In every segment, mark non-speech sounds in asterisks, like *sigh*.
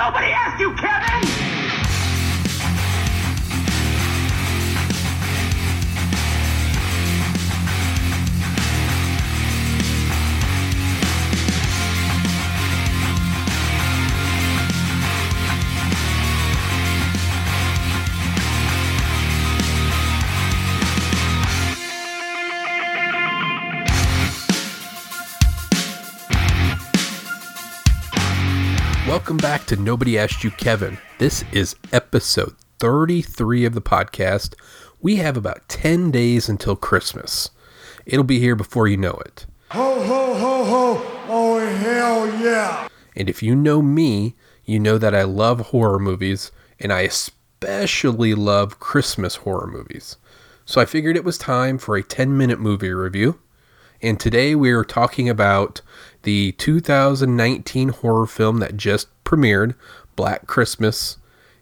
Nobody asked you, Kevin! Welcome back to Nobody Asked You, Kevin. This is episode 33 of the podcast. We have about 10 days until Christmas. It'll be here before you know it. Ho, ho, ho, ho. Oh, hell yeah. And if you know me, you know that I love horror movies, and I especially love Christmas horror movies. So I figured it was time for a 10 minute movie review. And today we are talking about the 2019 horror film that just premiered, Black Christmas.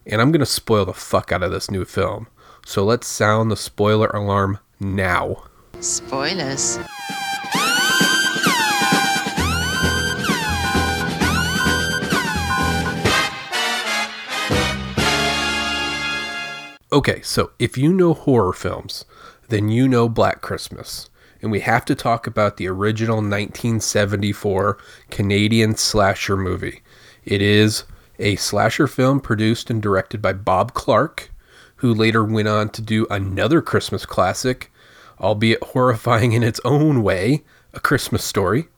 And I'm going to spoil the fuck out of this new film. So let's sound the spoiler alarm now. Spoilers. Okay, so if you know horror films, then you know Black Christmas. And we have to talk about the original 1974 Canadian slasher movie. It is a slasher film produced and directed by Bob Clark, who later went on to do another Christmas classic, albeit horrifying in its own way, A Christmas Story.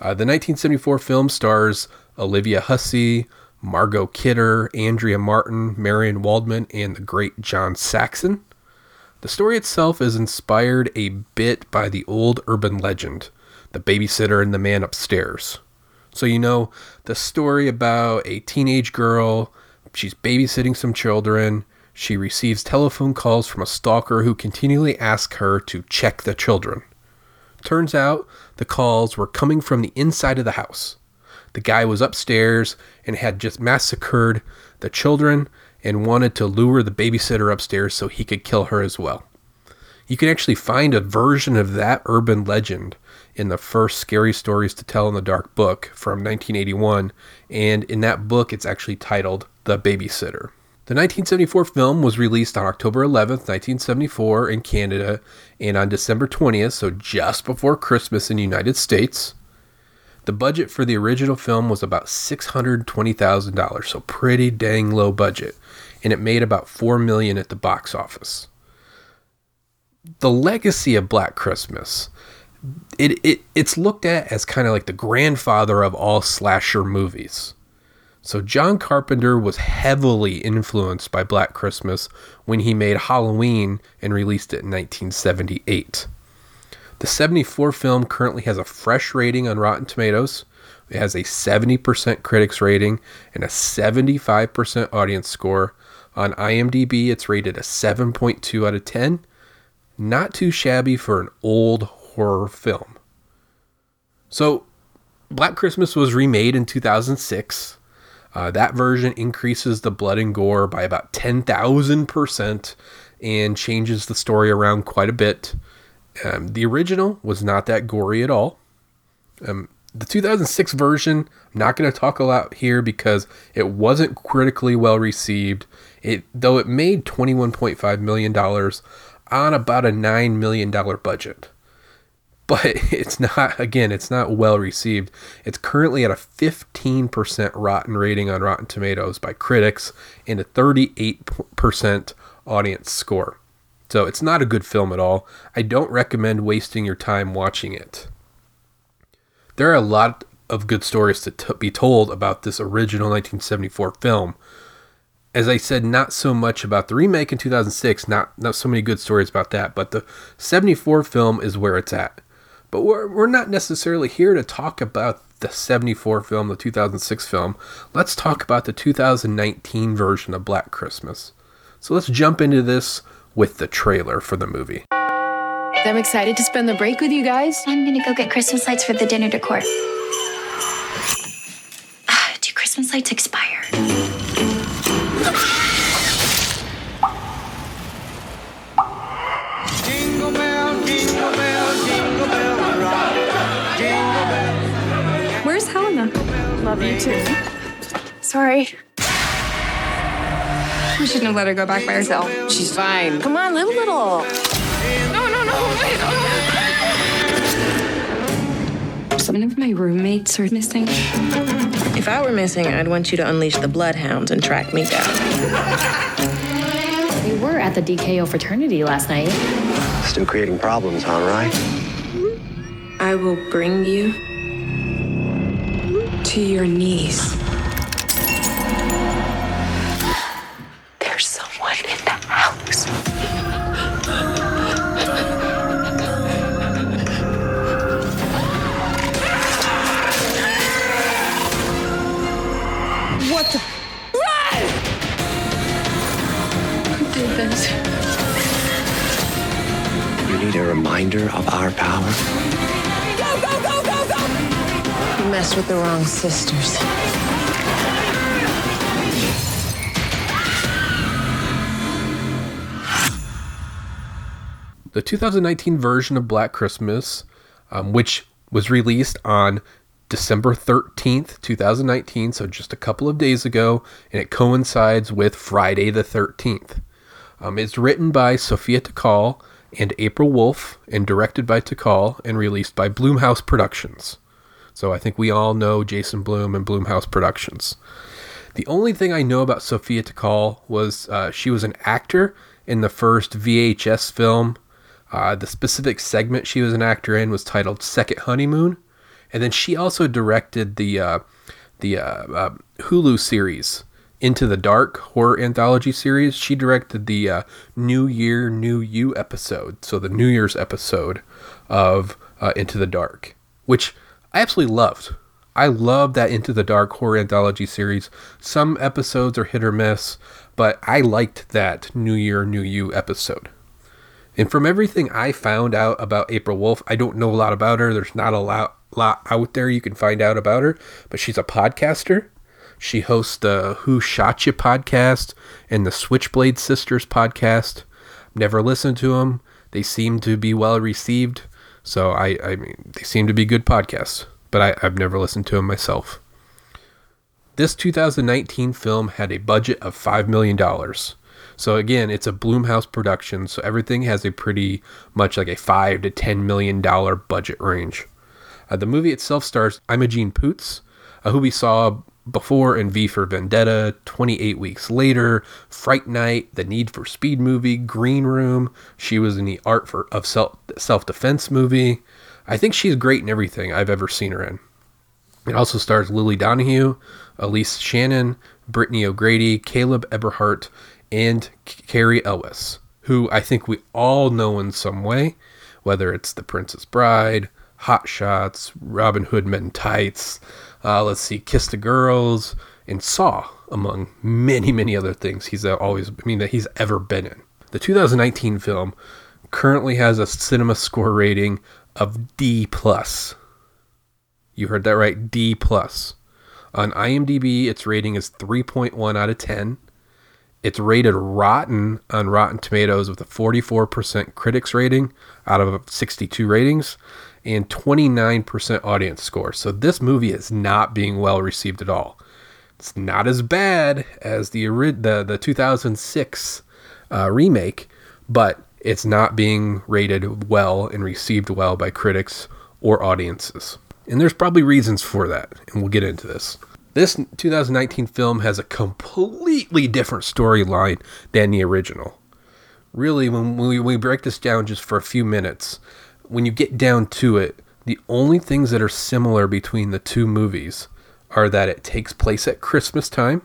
Uh, the 1974 film stars Olivia Hussey, Margot Kidder, Andrea Martin, Marian Waldman, and the great John Saxon. The story itself is inspired a bit by the old urban legend, The Babysitter and the Man Upstairs. So, you know, the story about a teenage girl, she's babysitting some children. She receives telephone calls from a stalker who continually asks her to check the children. Turns out the calls were coming from the inside of the house. The guy was upstairs and had just massacred the children and wanted to lure the babysitter upstairs so he could kill her as well. You can actually find a version of that urban legend in the first Scary Stories to Tell in the Dark book from 1981, and in that book it's actually titled The Babysitter. The 1974 film was released on October 11th, 1974 in Canada and on December 20th, so just before Christmas in the United States. The budget for the original film was about $620,000, so pretty dang low budget, and it made about 4 million at the box office. The legacy of Black Christmas, it, it it's looked at as kind of like the grandfather of all slasher movies. So John Carpenter was heavily influenced by Black Christmas when he made Halloween and released it in 1978. The 74 film currently has a fresh rating on Rotten Tomatoes. It has a 70% critics rating and a 75% audience score. On IMDb, it's rated a 7.2 out of 10. Not too shabby for an old horror film. So, Black Christmas was remade in 2006. Uh, that version increases the blood and gore by about 10,000% and changes the story around quite a bit. Um, the original was not that gory at all. Um, the 2006 version, I'm not going to talk a lot here because it wasn't critically well received. It though it made 21.5 million dollars on about a nine million dollar budget, but *laughs* it's not. Again, it's not well received. It's currently at a 15% rotten rating on Rotten Tomatoes by critics and a 38% audience score. So it's not a good film at all. I don't recommend wasting your time watching it. There are a lot of good stories to t- be told about this original 1974 film. As I said, not so much about the remake in 2006, not, not so many good stories about that, but the 74 film is where it's at. But we're, we're not necessarily here to talk about the 74 film, the 2006 film. Let's talk about the 2019 version of Black Christmas. So let's jump into this with the trailer for the movie. I'm excited to spend the break with you guys. I'm gonna go get Christmas lights for the dinner decor. Ah, Do Christmas lights expire? You too. Sorry. We shouldn't have let her go back by herself. She's fine. Come on, live a little. No, no, no, wait. Oh. Some of my roommates are missing. If I were missing, I'd want you to unleash the bloodhounds and track me down. We were at the DKO fraternity last night. Still creating problems, huh, right? I will bring you to your knees. Messed with the wrong sisters. the 2019 version of Black Christmas, um, which was released on December 13th, 2019, so just a couple of days ago, and it coincides with Friday the 13th. Um, it's written by Sophia Takal and April Wolf, and directed by Takal, and released by Blumhouse Productions. So I think we all know Jason Blum and Blumhouse Productions. The only thing I know about Sophia Takal was uh, she was an actor in the first VHS film. Uh, the specific segment she was an actor in was titled Second Honeymoon, and then she also directed the uh, the uh, uh, Hulu series Into the Dark horror anthology series. She directed the uh, New Year New You episode, so the New Year's episode of Into the Dark, which I absolutely loved. I love that Into the Dark horror anthology series. Some episodes are hit or miss, but I liked that New Year, New You episode. And from everything I found out about April Wolf, I don't know a lot about her. There's not a lot, lot out there you can find out about her, but she's a podcaster. She hosts the Who Shot You podcast and the Switchblade Sisters podcast. Never listened to them. They seem to be well received. So I, I mean, they seem to be good podcasts, but I, I've never listened to them myself. This 2019 film had a budget of $5 million. So again, it's a Blumhouse production, so everything has a pretty much like a 5 to 10 million dollar budget range. Uh, the movie itself stars Imogen Poots, uh, who we saw before in V for Vendetta, 28 Weeks Later, Fright Night, The Need for Speed movie, Green Room. She was in the Art for, of Self Self Defense movie. I think she's great in everything I've ever seen her in. It also stars Lily Donoghue, Aleyse Shannon, Brittany O'Grady, Caleb Eberhardt, and Cary Elwes, who I think we all know in some way, whether it's The Princess Bride, Hot Shots, Robin Hood Men Tights, uh, let's see, Kiss the Girls, and Saw, among many, many other things he's always, I mean, that he's ever been in. The 2019 film currently has a cinema score rating of D plus. You heard that right, D plus. On IMDb, its rating is 3.1 out of 10. It's rated rotten on Rotten Tomatoes with a 44% critics rating out of 62 ratings and 29% audience score. So this movie is not being well received at all. It's not as bad as the the, the 2006 uh, remake, but it's not being rated well and received well by critics or audiences. And there's probably reasons for that, and we'll get into this. This 2019 film has a completely different storyline than the original. Really, when we, when we break this down just for a few minutes, when you get down to it, the only things that are similar between the two movies are that it takes place at Christmas time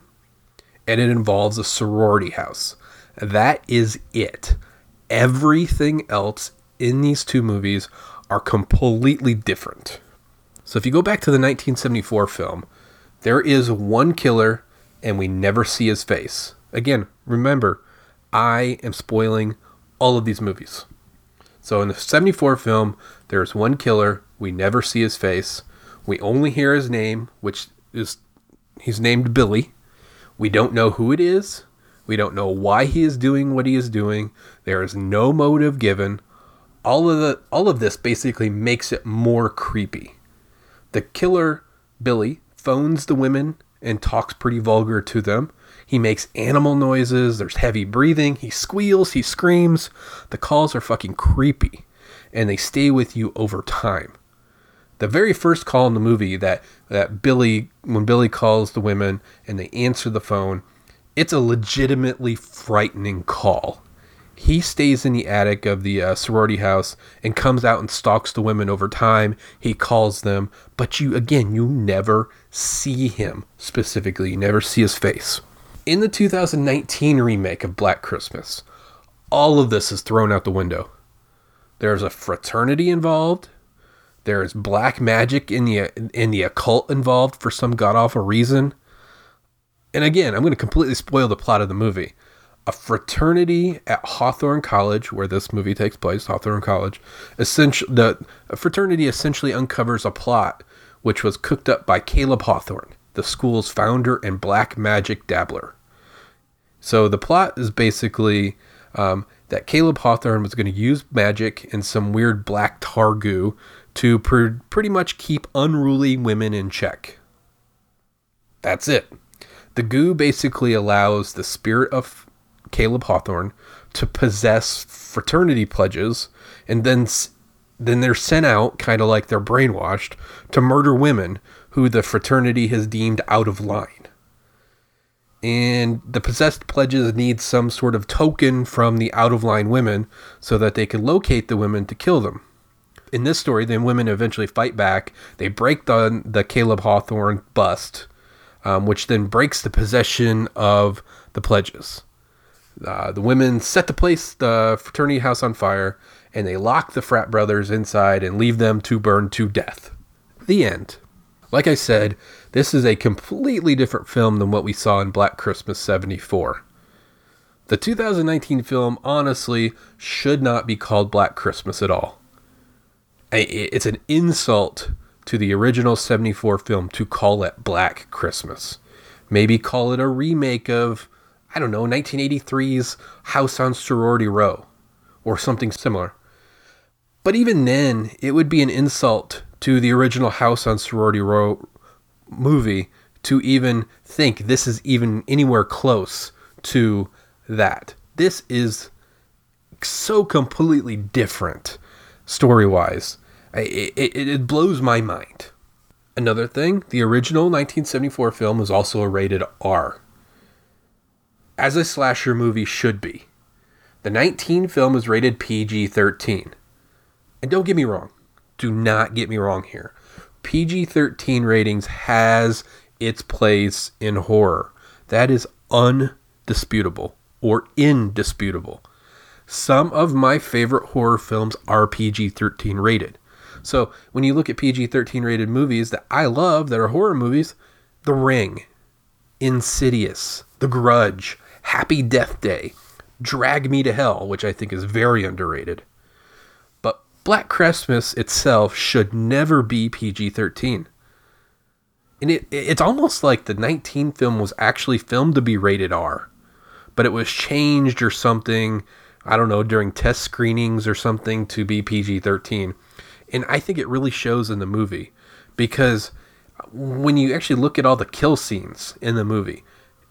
and it involves a sorority house. That is it. Everything else in these two movies are completely different. So if you go back to the 1974 film, there is one killer and we never see his face. Again, remember, I am spoiling all of these movies. So in the 74 film, there's one killer, we never see his face. We only hear his name, which is he's named Billy. We don't know who it is. We don't know why he is doing what he is doing. There is no motive given. All of the all of this basically makes it more creepy. The killer, Billy, phones the women and talks pretty vulgar to them. He makes animal noises, there's heavy breathing, he squeals, he screams. The calls are fucking creepy and they stay with you over time. The very first call in the movie that that Billy when Billy calls the women and they answer the phone, it's a legitimately frightening call. He stays in the attic of the uh, sorority house and comes out and stalks the women over time. He calls them, but you again, you never see him specifically. You never see his face. In the 2019 remake of Black Christmas, all of this is thrown out the window. There's a fraternity involved. There's black magic in the in the occult involved for some god awful reason. And again, I'm going to completely spoil the plot of the movie. A fraternity at Hawthorne College, where this movie takes place, Hawthorne College, essentially the fraternity essentially uncovers a plot which was cooked up by Caleb Hawthorne, the school's founder and black magic dabbler. So the plot is basically um, that Caleb Hawthorne was going to use magic and some weird black tar goo to pr- pretty much keep unruly women in check. That's it. The goo basically allows the spirit of Caleb Hawthorne to possess fraternity pledges and then then they're sent out kind of like they're brainwashed to murder women who the fraternity has deemed out of line and the possessed pledges need some sort of token from the out of line women so that they can locate the women to kill them. In this story, the women eventually fight back. They break the, the Caleb Hawthorne bust, um, which then breaks the possession of the pledges. Uh, the women set the place, the fraternity house on fire, and they lock the frat brothers inside and leave them to burn to death. The end. Like I said, this is a completely different film than what we saw in Black Christmas 74. The 2019 film honestly should not be called Black Christmas at all. It's an insult to the original 74 film to call it Black Christmas. Maybe call it a remake of, I don't know, 1983's House on Sorority Row or something similar. But even then, it would be an insult to the original House on Sorority Row movie to even think this is even anywhere close to that. This is so completely different story wise. It, it, it, blows my mind. Another thing, the original 1974 film was also a rated R. As a slasher movie should be. The 19 film is rated PG 13. And don't get me wrong, do not get me wrong here. PG 13 ratings has its place in horror. That is undisputable or indisputable. Some of my favorite horror films are PG 13 rated. So when you look at PG 13 rated movies that I love that are horror movies, The Ring, Insidious, The Grudge, Happy Death Day, Drag Me to Hell, which I think is very underrated, Black Christmas itself should never be PG 13. And it, it's almost like the 19 film was actually filmed to be rated R, but it was changed or something, I don't know, during test screenings or something to be PG 13. And I think it really shows in the movie because when you actually look at all the kill scenes in the movie,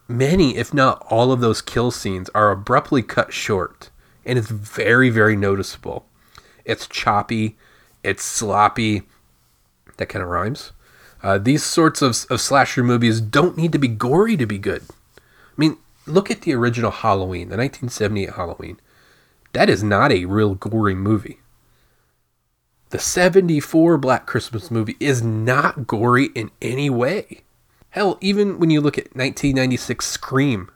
many, if not all of those kill scenes, are abruptly cut short. And it's very, very noticeable. It's choppy. It's sloppy. That kind of rhymes. Uh, these sorts of, of slasher movies don't need to be gory to be good. I mean, look at the original Halloween, the 1978 Halloween. That is not a real gory movie. The 74 Black Christmas movie is not gory in any way. Hell, even when you look at 1996 Scream,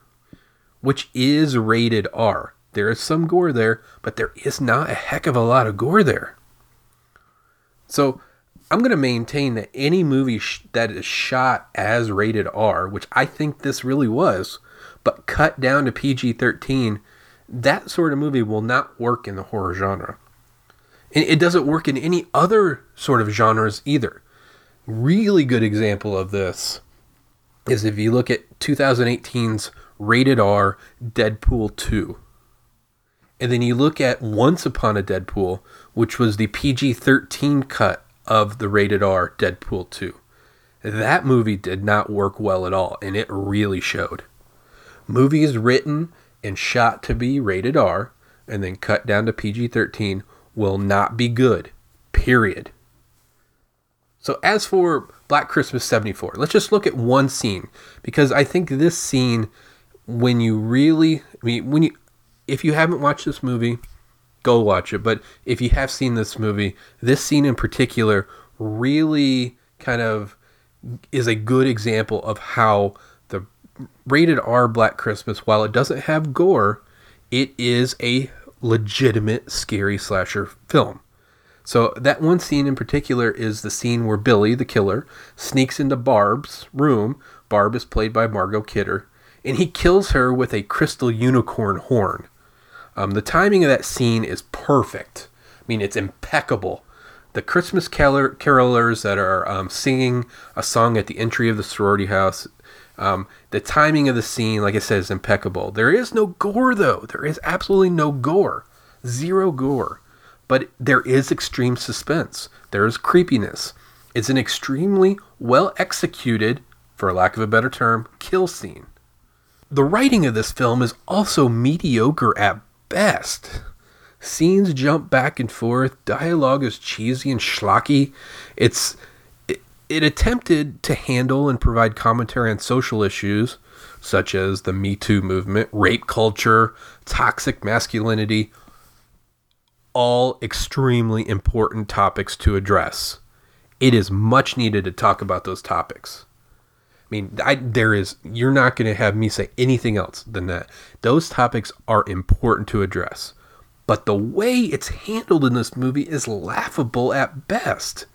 which is rated R, there is some gore there, but there is not a heck of a lot of gore there. So I'm going to maintain that any movie sh- that is shot as rated R, which I think this really was, but cut down to PG 13, that sort of movie will not work in the horror genre. And it doesn't work in any other sort of genres either. Really good example of this is if you look at 2018's rated R Deadpool 2. And then you look at Once Upon a Deadpool, which was the PG 13 cut of the rated R Deadpool 2. That movie did not work well at all, and it really showed. Movies written and shot to be rated R and then cut down to PG 13 will not be good. Period. So, as for Black Christmas 74, let's just look at one scene because I think this scene, when you really, I mean, when you, if you haven't watched this movie, go watch it. But if you have seen this movie, this scene in particular really kind of is a good example of how the rated R Black Christmas, while it doesn't have gore, it is a legitimate scary slasher film. So that one scene in particular is the scene where Billy, the killer, sneaks into Barb's room. Barb is played by Margot Kidder, and he kills her with a crystal unicorn horn. Um, the timing of that scene is perfect. I mean, it's impeccable. The Christmas carol- carolers that are um, singing a song at the entry of the sorority house. Um, the timing of the scene, like I said, is impeccable. There is no gore, though. There is absolutely no gore. Zero gore. But there is extreme suspense. There is creepiness. It's an extremely well executed, for lack of a better term, kill scene. The writing of this film is also mediocre at best. Scenes jump back and forth, dialogue is cheesy and schlocky. It's it, it attempted to handle and provide commentary on social issues such as the Me Too movement, rape culture, toxic masculinity, all extremely important topics to address. It is much needed to talk about those topics. I mean, I, there is, you're not going to have me say anything else than that. Those topics are important to address. But the way it's handled in this movie is laughable at best.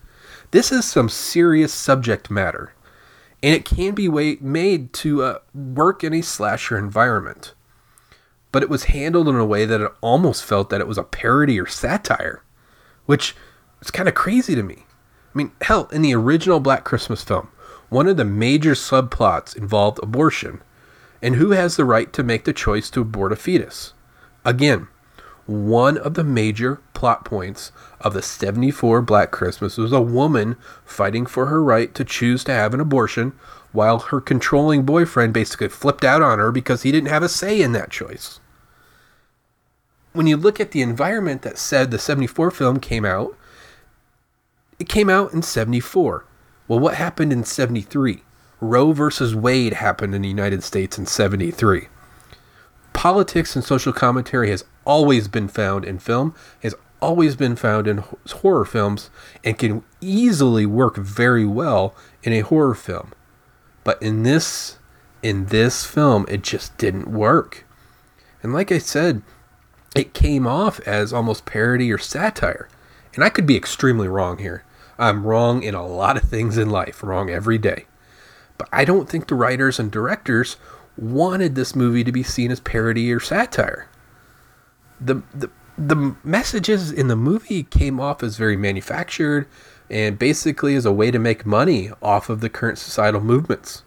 This is some serious subject matter, and it can be way, made to uh, work in a slasher environment. But it was handled in a way that it almost felt that it was a parody or satire, which is kind of crazy to me. I mean, hell, in the original Black Christmas film, one of the major subplots involved abortion, and who has the right to make the choice to abort a fetus. Again, one of the major plot points of the 74 Black Christmas was a woman fighting for her right to choose to have an abortion while her controlling boyfriend basically flipped out on her because he didn't have a say in that choice. When you look at the environment that said the 74 film came out, it came out in 74. Well, what happened in 73? Roe versus Wade happened in the United States in 73. Politics and social commentary has always been found in film, has always been found in horror films, and can easily work very well in a horror film. But in this in this film, it just didn't work. And like I said, it came off as almost parody or satire. And I could be extremely wrong here. I'm wrong in a lot of things in life, wrong every day. But I don't think the writers and directors wanted this movie to be seen as parody or satire. The the the messages in the movie came off as very manufactured and basically as a way to make money off of the current societal movements.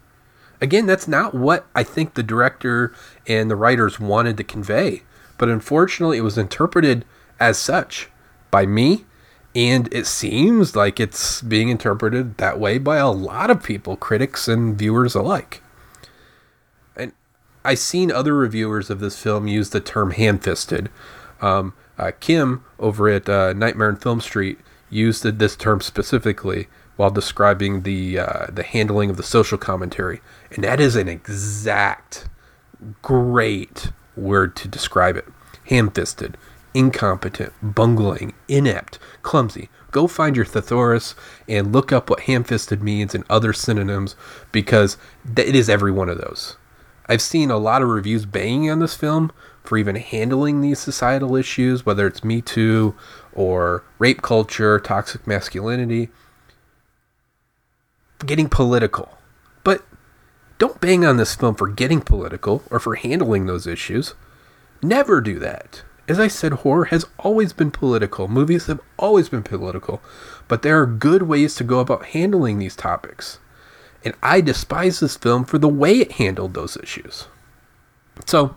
Again, that's not what I think the director and the writers wanted to convey, but unfortunately, it was interpreted as such by me, and it seems like it's being interpreted that way by a lot of people, critics and viewers alike. And I've seen other reviewers of this film use the term ham fisted. Um, uh, Kim over at uh, Nightmare on Film Street used this term specifically while describing the uh, the handling of the social commentary, and that is an exact, great word to describe it: ham-fisted, incompetent, bungling, inept, clumsy. Go find your thesaurus and look up what ham-fisted means and other synonyms because it is every one of those. I've seen a lot of reviews banging on this film for even handling these societal issues, whether it's Me Too or rape culture, toxic masculinity, getting political. But don't bang on this film for getting political or for handling those issues. Never do that. As I said, horror has always been political. Movies have always been political. But there are good ways to go about handling these topics. And I despise this film for the way it handled those issues. So,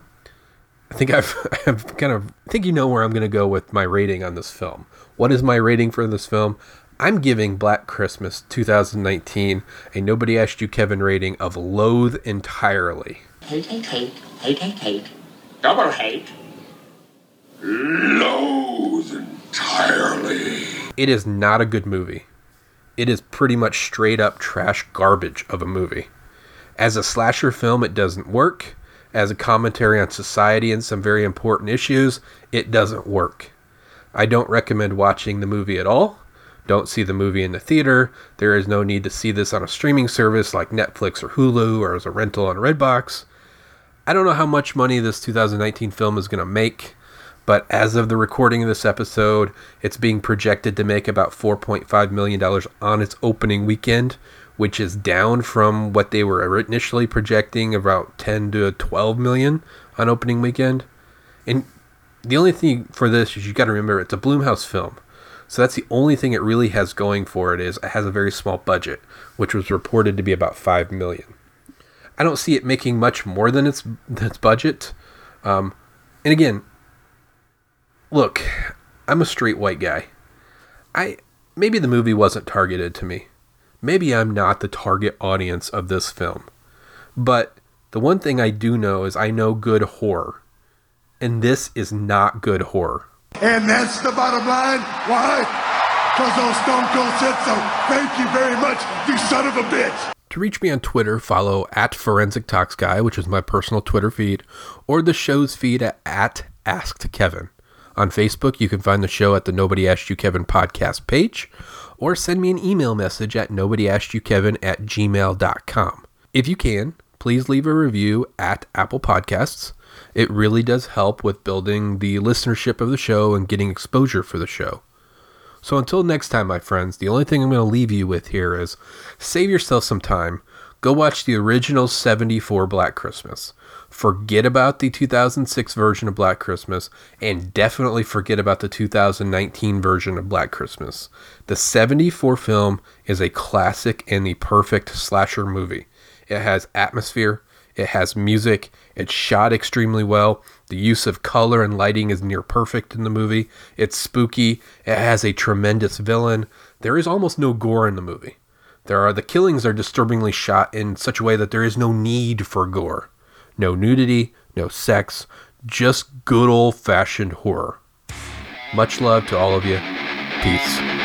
I think I've, *laughs* I've kind of I think you know where I'm going to go with my rating on this film. What is my rating for this film? I'm giving Black Christmas 2019 a Nobody Asked You Kevin rating of loathe entirely. Hate, hate, hate, hate, hate, hate. Double hate. Loathe entirely. It is not a good movie. It is pretty much straight up trash garbage of a movie. As a slasher film, it doesn't work. As a commentary on society and some very important issues, it doesn't work. I don't recommend watching the movie at all. Don't see the movie in the theater. There is no need to see this on a streaming service like Netflix or Hulu or as a rental on Redbox. I don't know how much money this 2019 film is going to make, but as of the recording of this episode, it's being projected to make about $4.5 million on its opening weekend, which is down from what they were initially projecting about 10 to 12 million on opening weekend. And the only thing for this is you got to remember it's a Blumhouse film. So that's the only thing it really has going for it is it has a very small budget, which was reported to be about 5 million. I don't see it making much more than its its budget. Um, and again, look, I'm a straight white guy. I maybe the movie wasn't targeted to me. Maybe I'm not the target audience of this film. But the one thing I do know is I know good horror. And this is not good horror. And that's the bottom line. Why? Because those Stone Cold said so. Thank you very much, you son of a bitch. To reach me on Twitter, follow at Forensic Talks Guy, which is my personal Twitter feed, or the show's feed at, at Asked Kevin. On Facebook, you can find the show at the Nobody Asked You Kevin podcast page, or send me an email message at nobodyasked.you.kevin at gmail.com. If you can, please leave a review at Apple Podcasts. It really does help with building the listenership of the show and getting exposure for the show. So until next time, my friends, the only thing I'm going to leave you with here is save yourself some time. Go watch the original 74 Black Christmas. Forget about the 2006 version of Black Christmas and definitely forget about the 2019 version of Black Christmas. The 74 film is a classic and the perfect slasher movie. It has atmosphere, it has music, it's shot extremely well. The use of color and lighting is near perfect in the movie. It's spooky. It has a tremendous villain. There is almost no gore in the movie. There are the killings are disturbingly shot in such a way that there is no need for gore. No nudity, no sex, just good old fashioned horror. Much love to all of you. Peace.